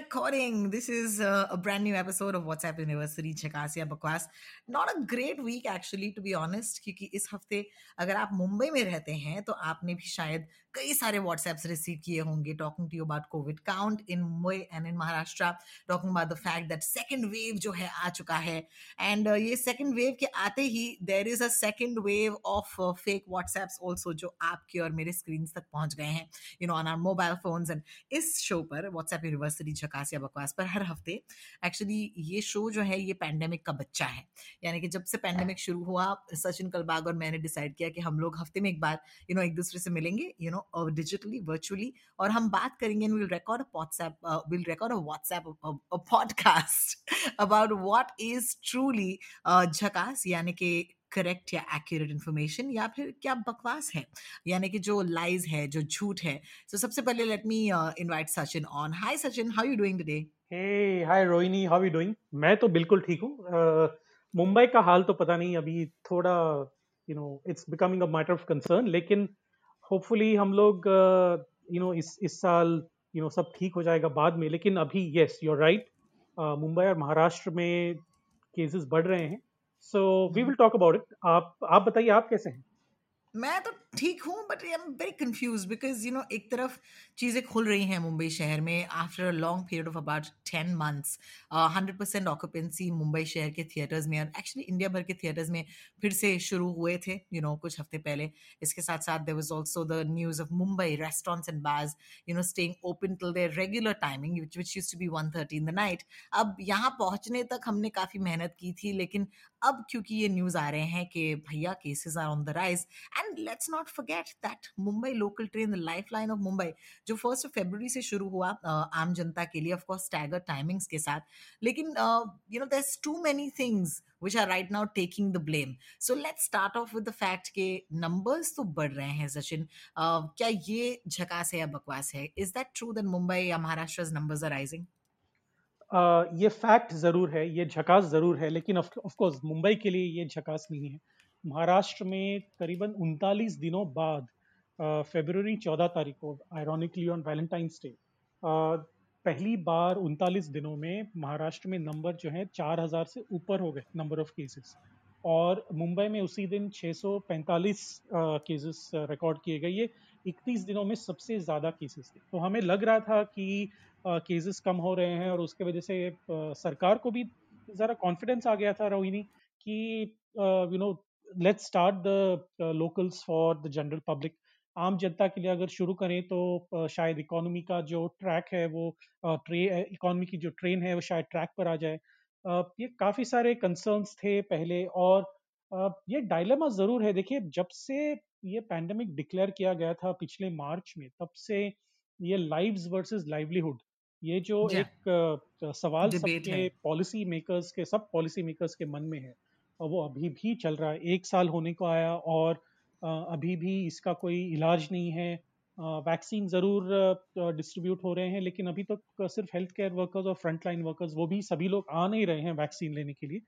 recording. This is uh, a brand new episode of WhatsApp University Chakasia Bakwas. Not a great week actually to be honest क्योंकि इस हफ़्ते अगर आप मुंबई में रहते हैं तो आपने भी शायद कई सारे व्हाट्सएप्स रिसीव किए होंगे talking to you about Covid count in Mumbai and in Maharashtra talking about the fact that second wave जो है आ चुका है. एंड uh, ये सेकंड वेव के आते ही there is a second wave of fake WhatsApps also जो आपके और मेरे स्क्रीन तक पहुँच गए हैं. You know on our mobile phones and इस शो पर व्हाट्सएप यूनिवर्सिटी झकास या बकवास पर हर हफ़्ते एक्चुअली ये शो जो है ये पैंडेमिक का बच्चा है. यानी कि जब से पैंडेमिक शुरू हुआ सचिन कलबाग और मैंने डिसाइड किया कि हम लोग हफ़्ते में एक बार यू you नो know, एक दूसरे से मिलेंगे you you know digitally virtually और हम बात करेंगे and will record WhatsApp will record a WhatsApp a podcast about what is truly झकास यानी कि करेक्ट या एक्यूरेट इन्फॉर्मेशन या फिर क्या बकवास है। यानी कि जो लाइज है जो झूठ है। तो so, सबसे पहले let me invite Sachin on hi Sachin how you doing today hey hi Rohini how you doing मैं तो बिल्कुल ठीक हूँ। मुंबई का हाल तो पता नहीं अभी थोड़ा you know it's becoming a matter of concern लेकिन होपफुली हम लोग यू नो इस इस साल यू नो सब ठीक हो जाएगा बाद में। लेकिन अभी yes you are right Mumbai और महाराष्ट्र में केसेस बढ़ रहे हैं। So we will talk about it आप आप बताइए आप कैसे हैं? मैं तो ठीक हूँ but I am very confuse because you know एक तरफ़ चीज़ें खुल रही हैं मुंबई शहर में after a long period of about ten months hundred percent occupancy Mumbai शहर के थिएटर्स में और एक्चुअली इंडिया भर के थिएटर्स में फिर से शुरू हुए थे यू you नो know, कुछ हफ़्ते पहले। इसके साथ साथ there was also the news of Mumbai restaurants and bars you know staying open till their regular timing which which use to be one thirty in the night अब यहाँ पहुँचने तक हमने काफ़ी मेहनत की थी लेकिन अब क्योंकि ये न्यूज़ आ रहे हैं कि भैया cases are on the rise and let's not forget that Mumbai local train the life line of Mumbai जो फ़र्स्ट ऑफ़ फेब्रुवरी से शुरू हुआ आम जनता के लिए ऑफकोर्स स्टैगर टाइमिंग्स के साथ लेकिन you know there too many things which are right now taking the blame. So let's start off with the fact के numbers तो बढ़ रहे हैं सचिन क्या ये झकास है या बकवास है is that true that Mumbai या महाराष्ट्र are rising? Uh, ये फैक्ट ज़रूर है ये झकास ज़रूर है लेकिन ऑफ़ कोर्स मुंबई के लिए ये झकास नहीं है महाराष्ट्र में करीबन उनतालीस दिनों बाद फेबररी चौदह तारीख को आयरॉनिकली ऑन वैलेंटाइंस डे पहली बार उनतालीस दिनों में महाराष्ट्र में नंबर जो है चार हज़ार से ऊपर हो गए नंबर ऑफ़ केसेस और मुंबई में उसी दिन 645 केसेस रिकॉर्ड किए गए। ये 31 दिनों में सबसे ज़्यादा केसेस थे। तो हमें लग रहा था कि केसेस कम हो रहे हैं और उसके वजह से सरकार को भी ज़रा कॉन्फिडेंस आ गया था रोहिणी कि you know let's start the locals for the general public आम जनता के लिए अगर शुरू करें तो शायद इकोनॉमी का जो ट्रैक है वो ट्रे इकोनॉमी की जो ट्रेन है वो शायद ट्रैक पर आ जाए। ये काफ़ी सारे कंसर्न्स थे पहले और ये डायलेमा ज़रूर है। देखिए जब से ये पैंडमिक डिक्लेयर किया गया था पिछले मार्च में तब से ये लाइव्स वर्सेस लाइवलीहुड ये जो एक सवाल सबके पॉलिसी मेकर्स के सब पॉलिसी मेकर्स के मन में है। वो अभी भी चल रहा है। एक साल होने को आया और अभी भी इसका कोई इलाज नहीं है। वैक्सीन ज़रूर डिस्ट्रीब्यूट हो रहे हैं लेकिन अभी तक तो सिर्फ़ हेल्थ केयर वर्कर्स और फ्रंट लाइन वर्कर्स वो भी सभी लोग आ नहीं रहे हैं वैक्सीन लेने के लिए।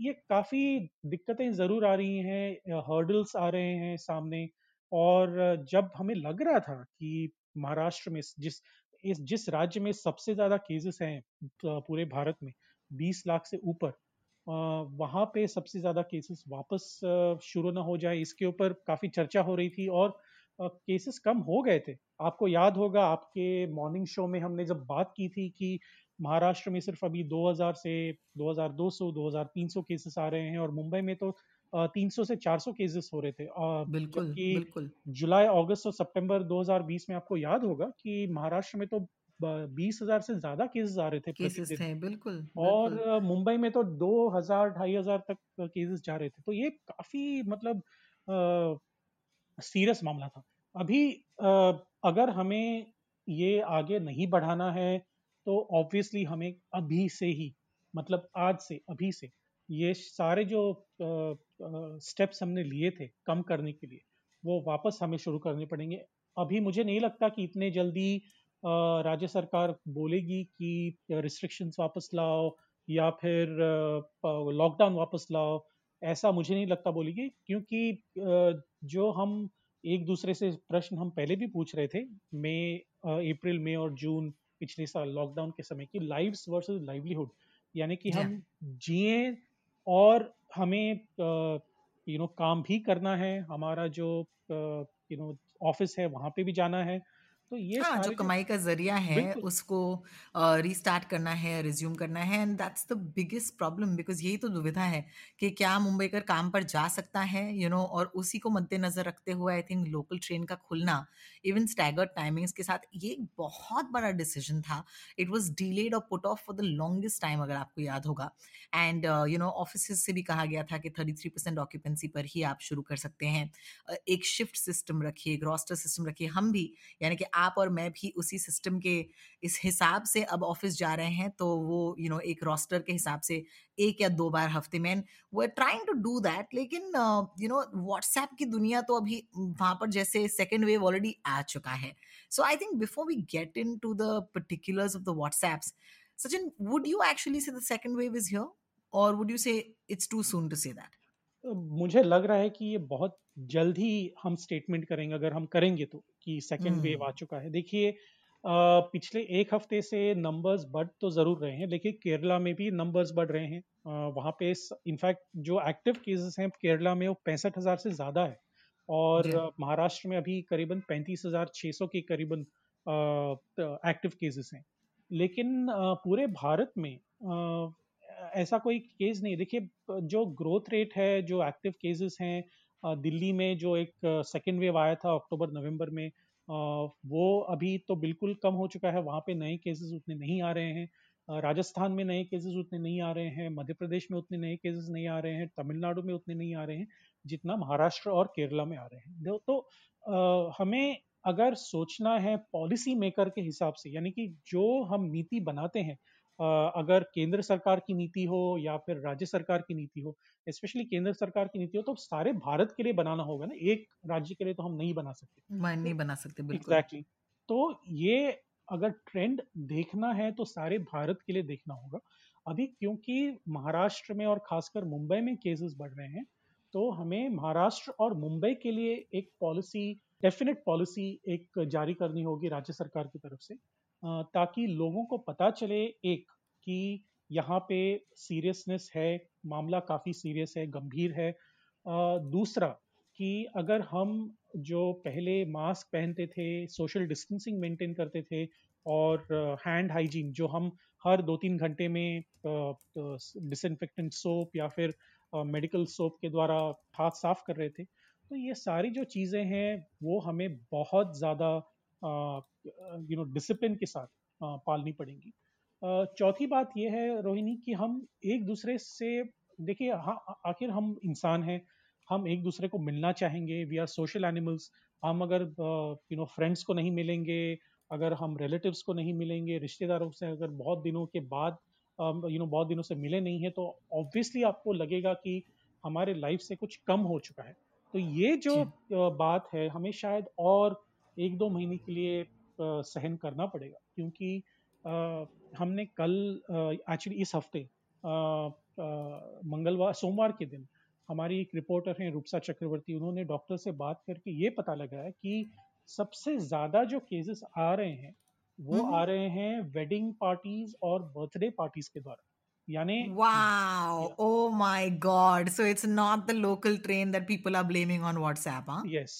ये काफ़ी दिक्कतें ज़रूर आ रही हैं हर्डल्स आ रहे हैं सामने। और जब हमें लग रहा था कि महाराष्ट्र में जिस इस जिस राज्य में सबसे ज़्यादा केसेस हैं पूरे भारत में 20 लाख से ऊपर वहाँ पे सबसे ज़्यादा केसेस वापस शुरू ना हो जाए इसके ऊपर काफ़ी चर्चा हो रही थी और केसेस कम हो गए थे। आपको याद होगा आपके मॉर्निंग शो में हमने जब बात की थी कि महाराष्ट्र में सिर्फ़ अभी 2000 से 2200 2300 केसेस आ रहे हैं और मुंबई में तो 300 से 400 केसेस हो रहे थे। बिल्कुल बिल्कुल। जुलाई अगस्त और सितंबर 2020 में आपको याद होगा कि महाराष्ट्र में तो बीस हज़ार से ज़्यादा केसेस आ रहे थे केसेस थे बिल्कुल और मुंबई में तो दो हज़ार ढाई हज़ार तक केसेस जा रहे थे। तो ये काफ़ी मतलब सीरियस मामला था। अभी आ, अगर हमें ये आगे नहीं बढ़ाना है तो ऑब्वियसली हमें अभी से ही मतलब आज से अभी से ये सारे जो स्टेप्स हमने लिए थे कम करने के लिए वो वापस हमें शुरू करने पड़ेंगे। अभी मुझे नहीं लगता कि इतने जल्दी राज्य सरकार बोलेगी कि रिस्ट्रिक्शंस वापस लाओ या फिर लॉकडाउन वापस लाओ ऐसा मुझे नहीं लगता बोलेगी क्योंकि जो हम एक दूसरे से प्रश्न हम पहले भी पूछ रहे थे मई अप्रैल मई और जून पिछले साल लॉकडाउन के समय की लाइव्स वर्सेस लाइवलीहुड यानी कि हम जिए और हमें यू नो काम भी करना है हमारा जो यू नो ऑफ़िस है वहाँ पे भी जाना है तो ये हाँ, जो कमाई का ज़रिया है उसको रीस्टार्ट करना है रिज्यूम करना है and that's the biggest problem because यही तो दुविधा है कि क्या मुंबईकर काम पर जा सकता है यू you नो know, और उसी को मद्देनजर रखते हुए आई थिंक लोकल ट्रेन का खुलना इवन स्टैगर्ड टाइमिंग्स के साथ ये एक बहुत बड़ा डिसीज़न था। इट वॉज़ डिलेड और put off for the longest time अगर आपको याद होगा। एंड यू नो ऑफ़िस से भी कहा गया था कि थर्टी थ्री परसेंट ऑक्यूपेंसी पर ही आप शुरू कर सकते हैं। uh, एक शिफ्ट सिस्टम रखिए एक रोस्टर सिस्टम रखिए हम भी यानी कि आप और मैं भी उसी सिस्टम के इस हिसाब से अब ऑफ़िस जा रहे हैं तो वो यू you नो know, एक रोस्टर के हिसाब से एक या दो बार हफ़्ते में वो ट्राइंग टू डू दैट लेकिन यू नो व्हाट्सएप की दुनिया तो अभी वहाँ पर जैसे सेकेंड वेव ऑलरेडी आ चुका है। So I think before we get into the particulars of the WhatsApps Sachin would you actually say the second wave is here और would you say it's too soon to say that मुझे लग रहा है कि ये बहुत जल्द ही हम स्टेटमेंट करेंगे अगर हम करेंगे तो कि सेकेंड वेव हम्म। आ चुका है। देखिए पिछले एक हफ़्ते से नंबर्स बढ़ तो ज़रूर रहे हैं लेकिन केरला में भी नंबर्स बढ़ रहे हैं। वहाँ पे इनफैक्ट जो एक्टिव केसेस हैं केरला में वो पैंसठ हज़ार से ज़्यादा है। और महाराष्ट्र में अभी करीबन पैंतीस हज़ार छः सौ के करीबन एक्टिव केसेस हैं। लेकिन पूरे भारत में ऐसा कोई केस नहीं देखिए, जो ग्रोथ रेट है, जो एक्टिव केसेस हैं दिल्ली में जो एक सेकेंड वेव आया था अक्टूबर, नवंबर में वो अभी तो बिल्कुल कम हो चुका है। वहाँ पे नए केसेस उतने नहीं आ रहे हैं। राजस्थान में नए केसेस उतने नहीं आ रहे हैं। मध्य प्रदेश में उतने नए केसेस नहीं आ रहे हैं। तमिलनाडु में उतने नहीं आ रहे हैं, जितना महाराष्ट्र और केरला में आ रहे हैं। तो हमें अगर सोचना है पॉलिसी मेकर के हिसाब से, यानी कि जो हम नीति बनाते हैं अगर केंद्र सरकार की नीति हो या फिर राज्य सरकार की नीति हो स्पेशली केंद्र सरकार की नीति हो तो सारे भारत के लिए बनाना होगा ना। एक राज्य के लिए तो हम नहीं बना सकते। नहीं बना सकते एग्जैक्टली exactly. तो ये अगर ट्रेंड देखना है तो सारे भारत के लिए देखना होगा। अभी क्योंकि महाराष्ट्र में और खासकर मुंबई में केसेस बढ़ रहे हैं तो हमें महाराष्ट्र और मुंबई के लिए एक पॉलिसी डेफिनेट पॉलिसी एक जारी करनी होगी राज्य सरकार की तरफ़ से। ताकि लोगों को पता चले एक कि यहाँ पे सीरियसनेस है, मामला काफ़ी सीरियस है, गंभीर है। दूसरा कि अगर हम जो पहले मास्क पहनते थे सोशल डिस्टेंसिंग मेंटेन करते थे और हैंड हाइजीन जो हम हर दो तीन घंटे में डिसइनफेक्टेंट सोप या फिर मेडिकल सोप के द्वारा हाथ साफ़ कर रहे थे तो ये सारी जो चीज़ें हैं, वो हमें बहुत ज़्यादा यू नो डिसिप्लिन के साथ पालनी पड़ेंगी। चौथी बात यह है रोहिणी कि हम एक दूसरे से देखिए हाँ आखिर हम इंसान हैं हम एक दूसरे को मिलना चाहेंगे वी आर सोशल एनिमल्स हम अगर यू नो फ्रेंड्स को नहीं मिलेंगे अगर हम रिलेटिव्स को नहीं मिलेंगे रिश्तेदारों से अगर बहुत दिनों के बाद यू नो बहुत दिनों से मिले नहीं है तो ऑब्वियसली आपको लगेगा कि हमारे लाइफ से कुछ कम हो चुका है। तो ये जो बात है हमें शायद और एक दो महीने के लिए सहन करना पड़ेगा। क्योंकि हमने कल एक्चुअली इस हफ़्ते मंगलवार सोमवार के दिन हमारी एक रिपोर्टर हैं रूपसा चक्रवर्ती उन्होंने डॉक्टर से बात करके ये पता लगा है कि सबसे ज़्यादा जो केसेस आ रहे हैं वो आ रहे हैं वेडिंग पार्टीज़ और बर्थडे पार्टीज़ के द्वारा। यानी wow! oh my god! So it's not the local train that people are blaming on whatsapp huh? Yes.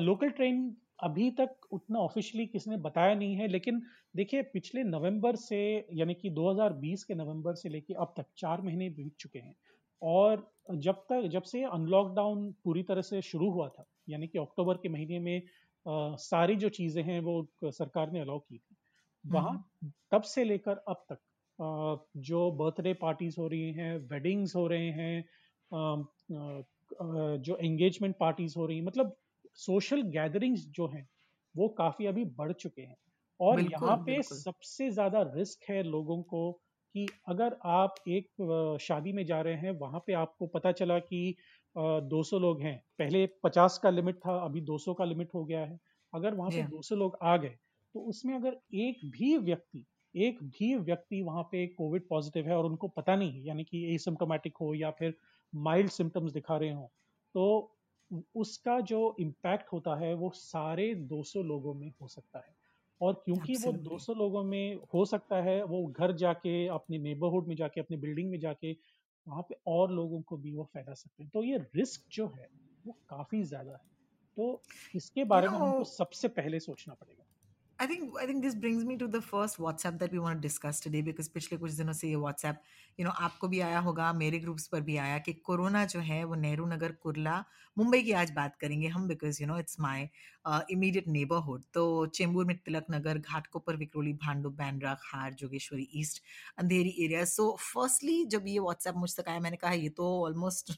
Local train अभी तक उतना ऑफिशियली किसी ने बताया नहीं है लेकिन देखिए पिछले नवंबर से यानी कि 2020 के नवंबर से लेके अब तक चार महीने बीत चुके हैं। और जब तक जब से अनलॉकडाउन पूरी तरह से शुरू हुआ था यानी कि अक्टूबर के महीने में आ, सारी जो चीज़ें हैं वो सरकार ने अलाउ की थी। वहाँ तब से लेकर अब तक आ, जो बर्थडे पार्टीज़ हो रही हैं वेडिंग्स हो रहे हैं आ, जो एंगेजमेंट पार्टीज़ हो रही हैं मतलब सोशल गैदरिंग्स जो हैं वो काफ़ी अभी बढ़ चुके हैं। और यहाँ पे सबसे ज़्यादा रिस्क है लोगों को कि अगर आप एक शादी में जा रहे हैं वहाँ पे आपको पता चला कि 200 लोग हैं। पहले 50 का लिमिट था अभी 200 का लिमिट हो गया है। अगर वहाँ पे 200 लोग आ गए तो उसमें अगर एक भी व्यक्ति एक भी व्यक्ति वहाँ पे कोविड पॉजिटिव है और उनको पता नहीं है यानी कि एसिम्टोमेटिक हो या फिर माइल्ड सिम्टम्स दिखा रहे हो तो उसका जो इम्पैक्ट होता है वो सारे 200 लोगों में हो सकता है। और क्योंकि Absolutely. वो 200 लोगों में हो सकता है वो घर जाके अपने नेबरहुड में जाके अपने बिल्डिंग में जाके वहाँ पे और लोगों को भी वो फैला सकते हैं। तो ये रिस्क जो है वो काफ़ी ज़्यादा है। तो इसके बारे में हमको सबसे पहले सोचना पड़ेगा। I think I think this brings me to the first WhatsApp that we want to discuss today, because पिछले कुछ दिनों से ये WhatsApp, you know, आपको भी आया होगा, मेरे ग्रुप्स पर भी आया कि कोरोना जो है वो नेहरू नगर, कुरला, मुंबई की आज बात करेंगे हम because you know it's my immediate neighbourhood तो चेंबूर में Tilak Nagar, Ghatkopar, Vikhroli, Bhandup, Bandra, Khar, Jogeshwari east, Andheri area so firstly जब ये व्हाट्सएप मुझ तक आया, मैंने कहा, ये तो almost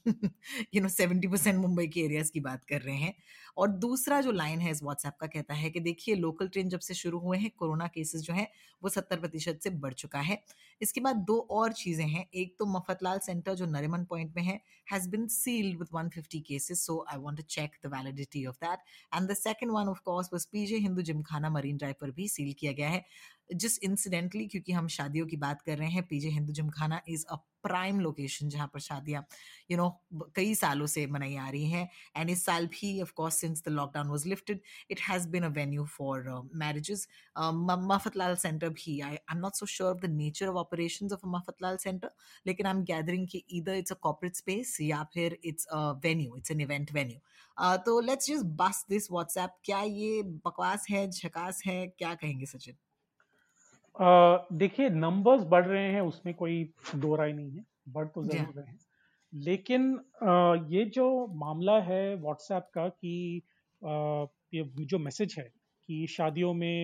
you know seventy percent Mumbai के एरियाज़ की बात कर रहे हैं. और दूसरा जो लाइन है इस व्हाट्सएप का कहता है कि, देखिए लोकल ट्रेन जब से शुरू हुए हैं, कोरोना केसेस जो है, वो सत्तर प्रतिशत से बढ़ चुका है। इसके बाद दो और चीज़ें हैं। एक तो मफतलाल सेंटर, जो नरिमन पॉइंट में है has been sealed with 150 cases so I want to check the validity of that and the second one of course was P J Hindu Gymkhana Marine Drive पर भी सील किया गया है। जिस इंसिडेंटली क्योंकि हम शादियों की बात कर रहे हैं P J Hindu Gymkhana is a prime location जहाँ पर शादियाँ यू नो कई सालों से मनाई आ रही हैं एंड इस साल भी of course since the lockdown was lifted it has been a venue for marriages Mafatlal Centre भी I I am not so sure of the nature of operation of Mafatlal Centre लेकिन I M gathering कि इधर it's a corporate space या फिर it's a venue it's an event venue तो let's just bust this WhatsApp क्या ये बकवास है, झकास है? क्या कहेंगे सचिन? देखिए नंबर्स बढ़ रहे हैं उसमें कोई दो राय नहीं है बढ़ तो ज़रूर रहे हैं। लेकिन आ, ये जो मामला है व्हाट्सएप का कि आ, ये जो मैसेज है कि शादियों में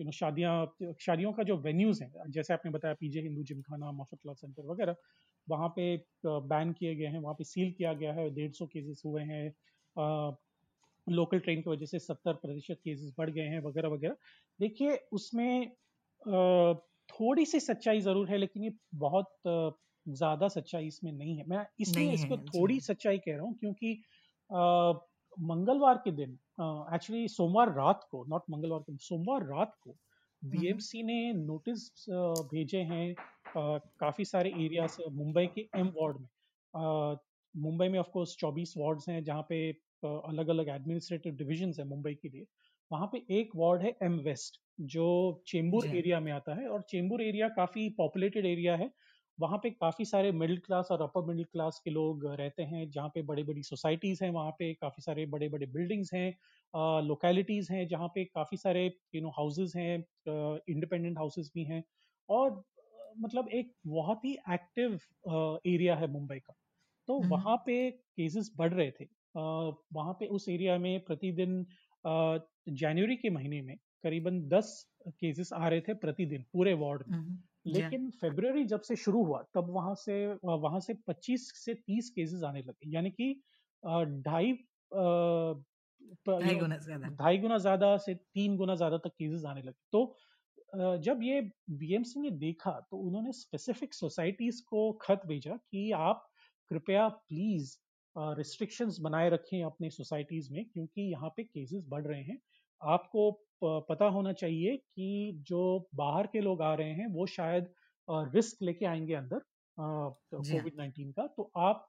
यू नो शादियाँ शादियों का जो वेन्यूज हैं जैसे आपने बताया P J Hindu Gymkhana Mafatlal Centre वगैरह वहाँ पे बैन किए गए हैं वहाँ पे सील किया गया है डेढ़ सौ केसेस हुए हैं लोकल ट्रेन की वजह से सत्तर प्रतिशत केसेस बढ़ गए हैं वगैरह वगैरह। देखिए उसमें थोड़ी सी सच्चाई ज़रूर है लेकिन ये बहुत ज़्यादा सच्चाई इसमें नहीं है। मैं इसलिए इसको थोड़ी सच्चाई कह रहा हूँ क्योंकि मंगलवार के दिन एक्चुअली सोमवार रात को नॉट मंगलवार के सोमवार रात को बीएमसी ने नोटिस भेजे हैं काफ़ी सारे एरिया से मुंबई के एम वार्ड में। मुंबई में ऑफ़ कोर्स 24 वार्ड्स हैं जहाँ पे अलग अलग एडमिनिस्ट्रेटिव डिविजन है मुंबई के लिए। वहाँ पे एक वार्ड है एम वेस्ट जो चेंबूर एरिया में आता है और चेंबूर एरिया काफ़ी पॉपुलेटेड एरिया है। वहाँ पे काफ़ी सारे मिडिल क्लास और अपर मिडिल क्लास के लोग रहते हैं जहाँ पे बड़ी बड़ी सोसाइटीज़ हैं वहाँ पे काफ़ी सारे बड़े बड़े बिल्डिंग्स हैं लोकेलिटीज़ हैं जहाँ पे काफ़ी सारे यू नो हाउसेज हैं इंडिपेंडेंट हाउसेज भी हैं और मतलब एक बहुत ही एक्टिव एरिया है मुंबई का। तो वहाँ पे केसेस बढ़ रहे थे। वहाँ पे उस एरिया में प्रतिदिन जनवरी के महीने में करीबन 10 केसेस आ रहे थे प्रतिदिन पूरे वार्ड में। लेकिन फेब्रुवरी जब से शुरू हुआ तब वहाँ से वहाँ से 25 से 30 केसेस आने लगे। यानी कि ढाई ढाई गुना ज़्यादा। से तीन गुना ज़्यादा तक केसेस आने लगे। तो जब ये बीएमसी ने देखा तो उन्होंने स्पेसिफिक सोसाइटीज को खत भेजा कि आप कृपया प्लीज़ रिस्ट्रिक्शंस बनाए रखें अपने सोसाइटीज में क्योंकि यहाँ पे केसेस बढ़ रहे हैं। आपको पता होना चाहिए कि जो बाहर के लोग आ रहे हैं वो शायद रिस्क लेके आएँगे अंदर कोविड नाइन्टीन का। तो आप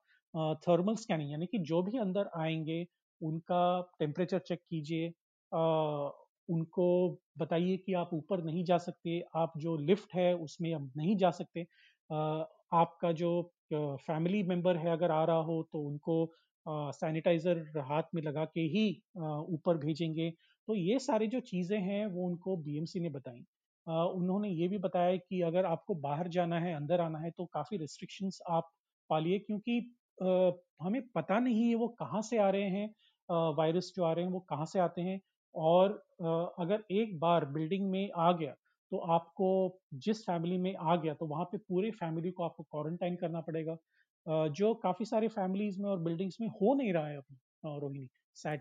थर्मल स्कैनिंग यानी कि जो भी अंदर आएँगे उनका टेम्परेचर चेक कीजिए उनको बताइए कि आप ऊपर नहीं जा सकते आप जो लिफ्ट है उसमें अब नहीं जा सकते। आपका जो फैमिली मेंबर है अगर आ रहा हो तो उनको सैनिटाइजर हाथ में लगा के ही ऊपर भेजेंगे। तो ये सारी जो चीज़ें हैं वो उनको बीएमसी ने बताई। उन्होंने ये भी बताया कि अगर आपको बाहर जाना है अंदर आना है तो काफ़ी रिस्ट्रिक्शंस आप पालिए क्योंकि आ, हमें पता नहीं है वो कहाँ से आ रहे हैं वायरस जो आ रहे हैं वो कहाँ से आते हैं। और आ, अगर एक बार बिल्डिंग में आ गया तो आपको जिस फैमिली में आ गया तो वहाँ पे पूरे फैमिली को आपको क्वारंटाइन करना पड़ेगा। जो काफ़ी सारे फैमिलीज़ में और बिल्डिंग्स में हो नहीं रहा है अभी Rohini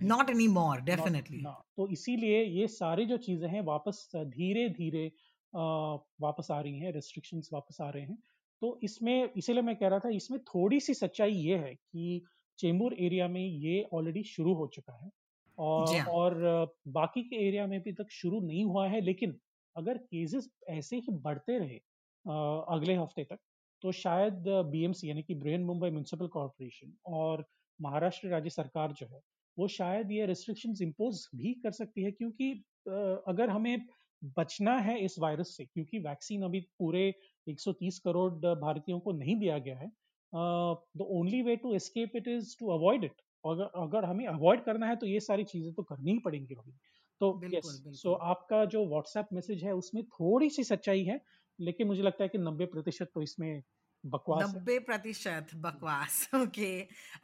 not any more definitely तो इसीलिए ये सारी जो चीज़ें हैं वापस धीरे धीरे वापस आ रही हैं रिस्ट्रिक्शंस वापस आ रहे हैं। तो इसमें इसीलिए मैं कह रहा था इसमें थोड़ी सी सच्चाई ये है कि चेंबूर एरिया में ये ऑलरेडी शुरू हो चुका है। और। और बाकी के एरिया में भी तक शुरू नहीं हुआ है लेकिन अगर केसेस ऐसे ही बढ़ते रहे अगले हफ़्ते तक तो शायद बीएमसी यानी कि ब्रेन मुंबई म्यूनसिपल कॉरपोरेशन और महाराष्ट्र राज्य सरकार जो है, वो शायद ये रिस्ट्रिक्शंस इम्पोज भी कर सकती है क्योंकि अगर हमें बचना है इस वायरस से, क्योंकि वैक्सीन अभी पूरे 130 करोड़ भारतीयों को नहीं दिया गया है the only way to escape it is to avoid it अगर अगर हमें अवॉइड करना है तो ये सारी चीज़ें तो करनी ही पड़ेंगी अभी। तो यस सो आपका जो व्हाट्सएप मैसेज है उसमें थोड़ी सी सच्चाई है लेकिन मुझे लगता है कि नब्बे प्रतिशत तो इसमें बकवास नब्बे प्रतिशत बकवास okay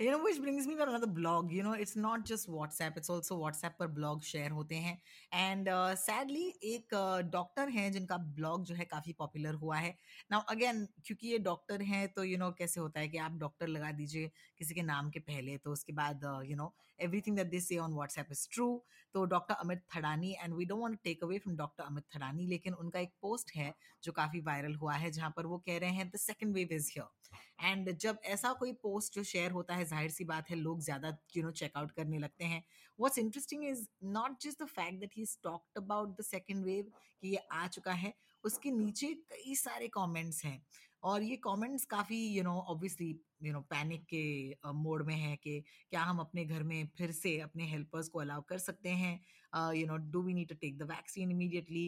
you know which brings me another blog you know it's not just WhatsApp it's also WhatsApp पर ब्लॉग शेयर होते हैं. एंड सैडली uh, एक डॉक्टर uh, हैं जिनका ब्लॉग जो है काफ़ी पॉपुलर हुआ है. नाउ अगेन क्योंकि ये डॉक्टर हैं तो यू you नो know, कैसे होता है कि आप डॉक्टर लगा दीजिए किसी के नाम के पहले तो उसके बाद you know everything that they say on WhatsApp is true तो doctor Amit Thadani and we don't want take away from doctor Amit Thadani लेकिन उनका एक पोस्ट है जो काफ़ी वायरल हुआ है जहाँ पर वो कह रहे हैं the second wave is here and जब ऐसा कोई पोस्ट जो शेयर होता है, ज़ाहिर सी बात है, लोग ज़्यादा यू नो चेकआउट करने लगते हैं। What's interesting is not just the fact that he talked about the second wave कि ये आ चुका है, उसके नीचे कई सारे कमेंट्स हैं। और ये कमेंट्स काफ़ी you know obviously you know panic के मोड में है कि क्या हम अपने घर में फिर से अपने हेल्पर्स को अलाउ कर सकते हैं? You know do we need to take the vaccine immediately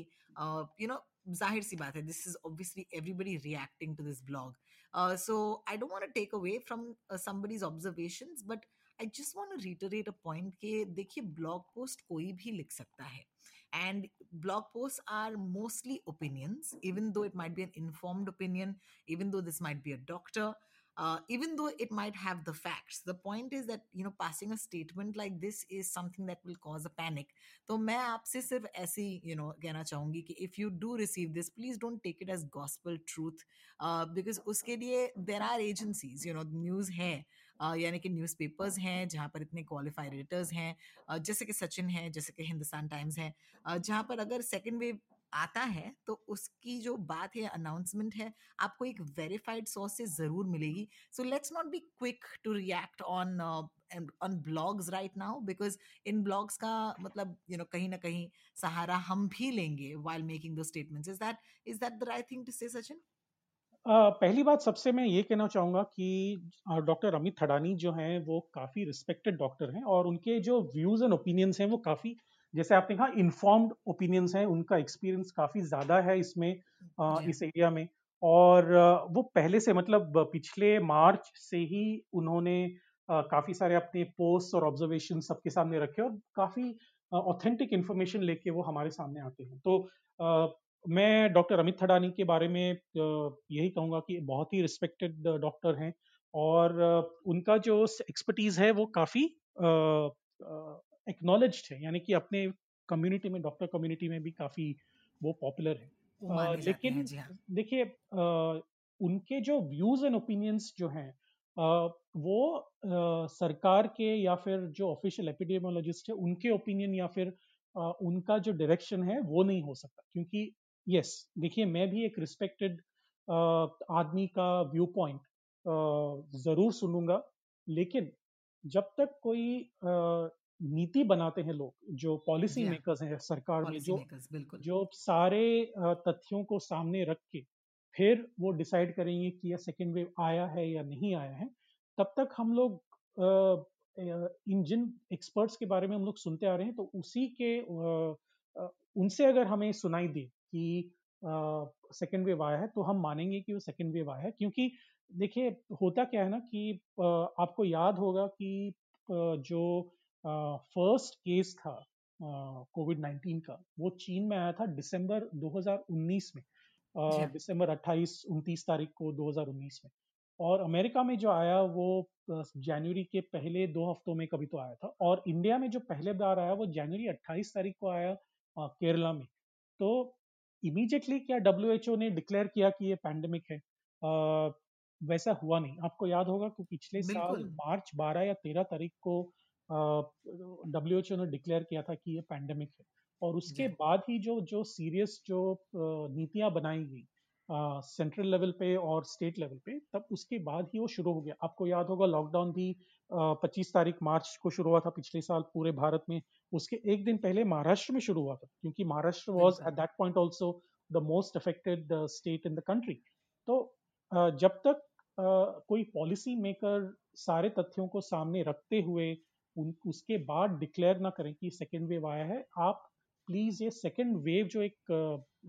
you know ज़ाहिर सी बात है this is obviously everybody reacting to this blog so I don't want to take away from somebody's observations but I just want to reiterate a point कि देखिए blog post कोई भी लिख सकता है and blog posts are mostly opinions even though it might be an informed opinion even though this might be a doctor uh, even though it might have the facts the point is that you know passing a statement like this is something that will cause a panic तो मैं आपसे सिर्फ ऐसे you know कहना चाहूंगी कि if you do receive this please don't take it as gospel truth uh, because उसके लिए there are agencies you know news है यानी कि न्यूज़पेपर्स हैं जहाँ पर इतने क्वालिफाइड एडिटर्स हैं जैसे कि सचिन है जैसे कि हिंदुस्तान टाइम्स है जहाँ पर अगर सेकेंड वेव आता है तो उसकी जो बात है अनाउंसमेंट है आपको एक वेरीफाइड सोर्स से ज़रूर मिलेगी। So let's not be quick to react on on blogs right now because in blogs का मतलब यू you नो know, कहीं ना कहीं सहारा हम भी लेंगे वाइल मेकिंग दो statements is that is that the right thing to say Sachin पहली बात सबसे मैं ये कहना चाहूँगा कि डॉक्टर अमित थडानी जो हैं वो काफ़ी रिस्पेक्टेड डॉक्टर हैं और उनके जो व्यूज़ एंड ओपिनियंस हैं वो काफ़ी जैसे आपने कहा इन्फॉर्म्ड ओपिनियंस हैं उनका एक्सपीरियंस काफ़ी ज़्यादा है इसमें इस एरिया में। और वो पहले से मतलब पिछले मार्च से ही उन्होंने काफ़ी सारे अपने पोस्ट और ऑब्जर्वेशन सबके सामने रखे और काफ़ी ऑथेंटिक इन्फॉर्मेशन लेके वो हमारे सामने आते हैं। तो मैं डॉक्टर अमित थडानी के बारे में यही कहूँगा कि बहुत ही रिस्पेक्टेड डॉक्टर हैं और उनका जो एक्सपर्टीज है वो काफ़ी एक्नॉलेज है यानी कि अपने कम्युनिटी में डॉक्टर कम्युनिटी में भी काफ़ी वो पॉपुलर है लेकिन हाँ। देखिए उनके जो व्यूज़ एंड ओपिनियंस जो हैं वो सरकार के या फिर जो ऑफिशियल एपिडेमोलॉजिस्ट है उनके ओपिनियन या फिर उनका जो डायरेक्शन है वो नहीं हो सकता क्योंकि यस देखिए मैं भी एक रिस्पेक्टेड आदमी का व्यू पॉइंट ज़रूर सुनूँगा लेकिन जब तक कोई नीति बनाते हैं लोग जो पॉलिसी मेकर्स हैं सरकार में जो जो सारे तथ्यों को सामने रख के फिर वो डिसाइड करेंगे कि यह सेकेंड वेव आया है या नहीं आया है तब तक हम लोग इन जिन एक्सपर्ट्स के बारे में हम लोग सुनते आ रहे हैं तो उसी के उनसे अगर हमें सुनाई दे कि सेकेंड वेव आया है तो हम मानेंगे कि वो सेकेंड वेव आया है क्योंकि देखिए होता क्या है ना कि आपको याद होगा कि जो फ़र्स्ट केस था कोविड नाइन्टीन का। वो चीन में आया था दिसंबर 2019 में दिसंबर 28 29 तारीख को 2019 में। और अमेरिका में जो आया वो जनवरी के पहले दो हफ्तों में कभी तो आया था। और इंडिया में जो पहले बार आया वो जनवरी 28 तारीख को आया केरला में। तो इमीडिएटली क्या डब्ल्यू ने डिक्लेयर किया कि ये पैंडेमिक है? आ, वैसा हुआ नहीं। आपको याद होगा कि पिछले साल मार्च 12 या 13 तारीख को डब्ल्यू एच ओ ने डिक्लेयर किया था कि ये पैंडेमिक है। और उसके बाद ही जो जो सीरियस जो नीतियाँ बनाई गई सेंट्रल लेवल पे और स्टेट लेवल पे तब उसके बाद ही वो शुरू हो गया। आपको याद होगा लॉकडाउन भी पच्चीस तारीख मार्च को शुरू हुआ था पिछले साल पूरे भारत में। उसके एक दिन पहले महाराष्ट्र में शुरू हुआ था क्योंकि Maharashtra was at that point also the most affected state in the country तो uh, जब तक uh, कोई पॉलिसी मेकर सारे तथ्यों को सामने रखते हुए उन, उसके बाद डिक्लेयर ना करें कि सेकेंड वेव आया है। आप प्लीज़ ये सेकेंड वेव जो एक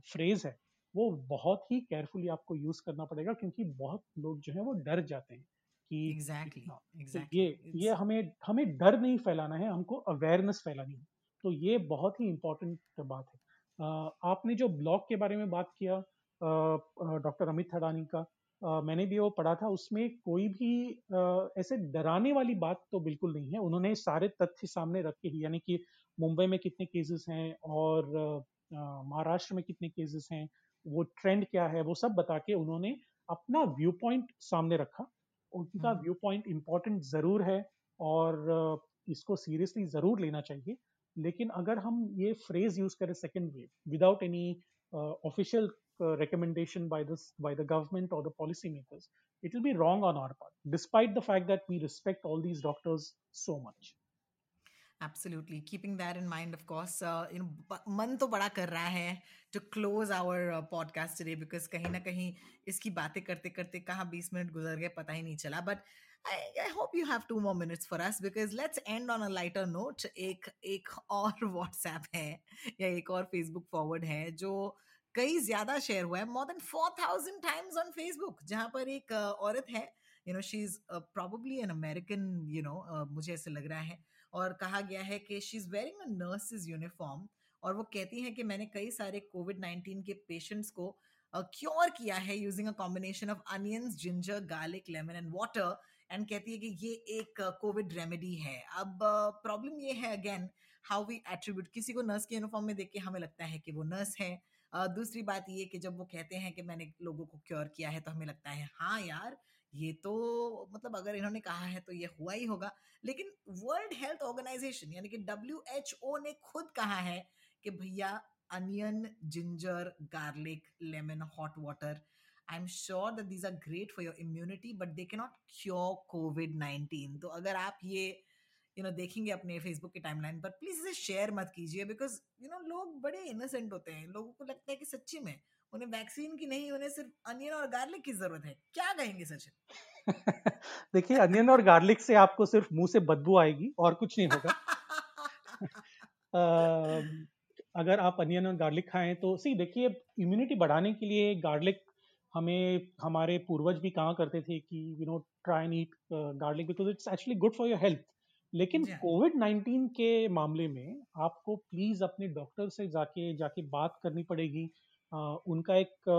फ्रेज है वो बहुत ही केयरफुली आपको यूज़ करना पड़ेगा क्योंकि बहुत लोग जो है वो डर जाते हैं कि एग्जैक्टली हाँ, तो एग्जैक्टली ये ये हमें हमें डर नहीं फैलाना है हमको अवेयरनेस फैलानी है। तो ये बहुत ही इम्पोर्टेंट बात है। आपने जो ब्लॉग के बारे में बात किया डॉक्टर अमित थडानी का uh, मैंने भी वो पढ़ा था उसमें कोई भी uh, ऐसे डराने वाली बात तो बिल्कुल नहीं है। उन्होंने सारे तथ्य सामने रखे ही यानी कि मुंबई में कितने केसेस हैं और महाराष्ट्र में कितने केसेस हैं वो ट्रेंड क्या है वो सब बता के उन्होंने अपना व्यू पॉइंट सामने रखा। उनका व्यू पॉइंट इम्पोर्टेंट ज़रूर है और इसको सीरियसली ज़रूर लेना चाहिए। लेकिन अगर हम ये फ्रेज यूज़ करें second wave without any official recommendation by this by the government or the policymakers it will be wrong on our part despite the fact that we respect all these doctors so much Absolutely. Keeping that in mind, of course, uh, you know, मन तो बड़ा कर रहा है to close our uh, podcast today because कहीं ना कहीं इसकी बातें करते करते कहाँ 20 मिनट गुजर गए पता ही नहीं चला but I, I hope you have two more minutes for us because let's end on a lighter note. एक एक और WhatsApp है या एक और Facebook forward है जो कई ज़्यादा शेयर हुआ है more than four thousand times on Facebook जहाँ पर एक औरत है know she's uh, probably an American you know uh, मुझे ऐसे लग रहा है और कहा गया है कि she is wearing a nurse's uniform और वो कहती हैं कि मैंने कई सारे कोविड नाइन्टीन के पेशेंट्स को क्योर uh, किया है using a combination of onions ginger garlic lemon and water and कहती है कि ये एक कोविड uh, रेमेडी है। अब प्रॉब्लम uh, ये है अगेन हाउ वी एट्रीब्यूट किसी को नर्स के यूनिफॉर्म में देख के हमें लगता है कि वो नर्स है दूसरी बात ये कि जब वो कहते हैं कि मैंने लोगों को क्योर किया है तो हमें लगता है हाँ यार, ये तो मतलब अगर इन्होंने कहा है तो ये हुआ ही होगा। लेकिन वर्ल्ड हेल्थ ऑर्गेनाइजेशन यानी कि डब्ल्यू एच ओ ने खुद कहा है कि भैया onion ginger garlic lemon hot water I am sure that these are great for your immunity but they can not cure Covid nineteen तो अगर आप ये यू नो देखेंगे अपने फेसबुक के टाइमलाइन पर प्लीज़ इसे शेयर मत कीजिए बिकॉज़ यू नो लोग बड़े इनोसेंट होते हैं। लोगों को लगता है कि सच्ची में उन्हें वैक्सीन की नहीं उन्हें सिर्फ़ अनियन और गार्लिक की ज़रूरत है। क्या कहेंगे सचिन? देखिए अनियन और गार्लिक से आपको सिर्फ़ मुँह से बदबू आएगी और कुछ नहीं होगा। अगर आप अनियन और गार्लिक खाएँ तो सी देखिए इम्यूनिटी बढ़ाने के लिए गार्लिक हमें हमारे पूर्वज भी कहा करते थे कि you know try and eat garlic because it's actually good for your health लेकिन कोविड हाँ। नाइन्टीन के मामले में आपको प्लीज़ अपने डॉक्टर से जाके जाके बात करनी पड़ेगी। आ, उनका एक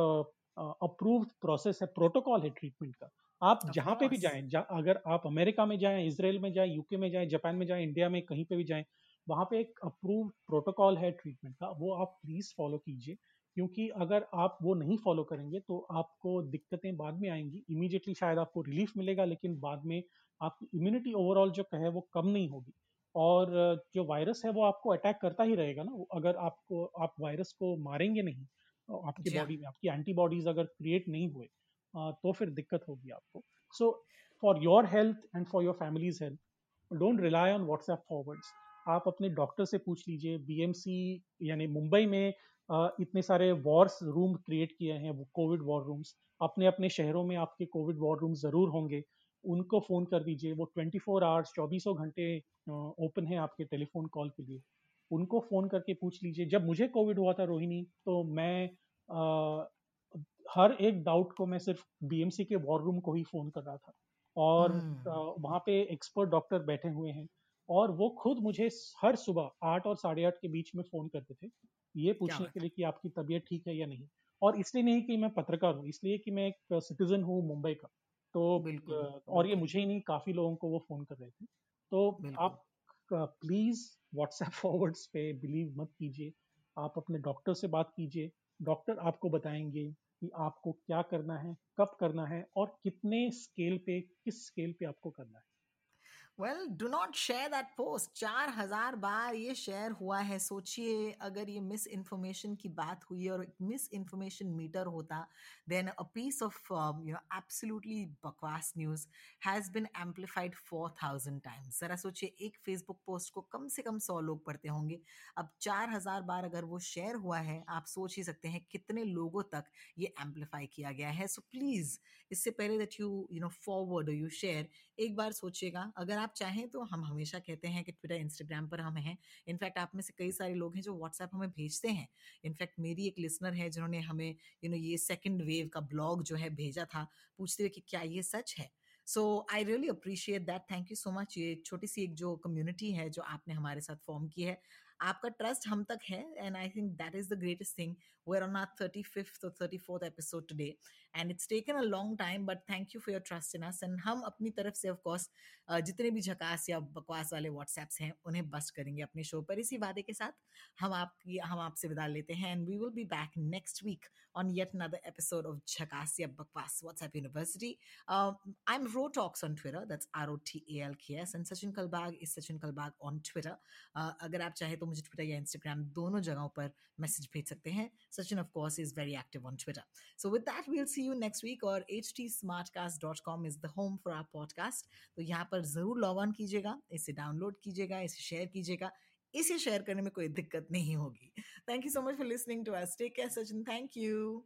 अप्रूव्ड प्रोसेस है प्रोटोकॉल है ट्रीटमेंट का। आप जहाँ पे भी जाएँ जा, अगर आप अमेरिका में जाएँ इसराइल में जाएँ यूके में जाएँ जापान में जाएँ इंडिया में कहीं पे भी जाएँ वहाँ पे एक अप्रूव्ड प्रोटोकॉल है ट्रीटमेंट का वो आप प्लीज़ फॉलो कीजिए। क्योंकि अगर आप वो नहीं फॉलो करेंगे तो आपको दिक्कतें बाद में आएँगी। इमीडिएटली शायद आपको रिलीफ मिलेगा लेकिन बाद में आपकी इम्यूनिटी ओवरऑल जो है वो कम नहीं होगी। और जो वायरस है वो आपको अटैक करता ही रहेगा ना। अगर आपको आप वायरस को मारेंगे नहीं आपकी बॉडी में आपकी एंटीबॉडीज अगर क्रिएट नहीं हुए तो फिर दिक्कत होगी आपको। So for your health and for your family's health don't rely on WhatsApp forwards आप अपने डॉक्टर से पूछ लीजिए। बीएमसी यानी मुंबई में इतने सारे वॉर्स रूम क्रिएट किए हैं वो कोविड वॉर रूम्स अपने अपने शहरों में आपके कोविड वॉर रूम ज़रूर होंगे। उनको फ़ोन कर दीजिए वो 24 फोर आवर्स चौबीसों घंटे ओपन है आपके टेलीफोन कॉल के लिए। उनको फ़ोन करके पूछ लीजिए। जब मुझे कोविड हुआ था रोहिणी तो मैं आ, हर एक डाउट को मैं सिर्फ़ बीएमसी के वॉर रूम को ही फ़ोन कर रहा था। और hmm. वहाँ पे एक्सपर्ट डॉक्टर बैठे हुए हैं। और वो खुद मुझे हर सुबह आठ और साढ़े आठ के बीच में फ़ोन करते थे। ये पूछने के लिए कि आपकी तबीयत ठीक है या नहीं। और इसलिए नहीं कि मैं पत्रकार हूँ इसलिए कि मैं एक सिटीजन हूँ मुंबई का। तो और ये मुझे ही नहीं काफ़ी लोगों को वो फ़ोन कर रहे थे। तो आप प्लीज़ व्हाट्सएप फॉरवर्ड्स पे बिलीव मत कीजिए। आप अपने डॉक्टर से बात कीजिए। डॉक्टर आपको बताएँगे कि आपको क्या करना है कब करना है और कितने स्केल पे किस स्केल पे आपको करना है। Well do not share that post चार हज़ार बार ये शेयर हुआ है। सोचिए, अगर ये मिस इन्फॉर्मेशन की बात हुई और मिस इन्फॉर्मेशन मीटर होता then a piece of you know absolutely बकवास news has been amplified four thousand times जरा सोचिए, एक फेसबुक पोस्ट को कम से कम सौ लोग पढ़ते होंगे। अब चार हज़ार बार अगर वो शेयर हुआ है, आप सोच ही सकते हैं कितने लोगों तक ये एम्पलीफाई किया गया है। सो प्लीज़ इससे पहले that you you know forward you share एक बार सोचिएगा। अगर आप चाहें तो हम हमेशा कहते हैं कि ट्विटर इंस्टाग्राम पर हम हैं। इनफैक्ट आप में से कई सारे लोग हैं जो व्हाट्सएप हमें भेजते हैं। इनफैक्ट मेरी एक लिसनर है जिन्होंने हमें, यू नो, ये सेकंड वेव का ब्लॉग जो है भेजा था, पूछते हुए कि क्या ये सच है? So I really appreciate that thank you so much ये छोटी सी एक जो कम्युनिटी है जो आपने हमारे साथ फॉर्म की है, आपका ट्रस्ट हम तक है and I think that is the greatest thing we're on our 35th or 34th episode today. And it's taken a long time but thank you for your trust in us and हम अपनी तरफ़ से of course जितने भी झकास या बकवास वाले व्हाट्सएप्स हैं उन्हें बस्ट करेंगे अपने शो पर इसी वादे के साथ हम आपकी हम आपसे विदा लेते हैं and we will be back next week on yet another episode of झकास या बकवास WhatsApp University. Uh, I'm Rotalks on Twitter. That's R-O-T-A-L-K-S. And Sachin Kalbag is Sachin Kalbag on Twitter. Uh, अगर आप चाहे तो मुझे ट्विटर या Instagram दोनों जगहों पर मैसेज भेज सकते हैं Sachin, of course, is very active on Twitter. So, with that, we'll see you next week. Or htsmartcast.com is the home for our podcast. तो यहाँ पर ज़रूर लॉग ऑन कीजिएगा इसे डाउनलोड कीजिएगा इसे शेयर कीजिएगा। इसे शेयर करने में कोई दिक्कत नहीं होगी। Thank you so much for listening to us take care Sachin thank you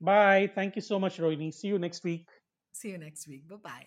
bye thank you so much Rohini see you next week see you next week bye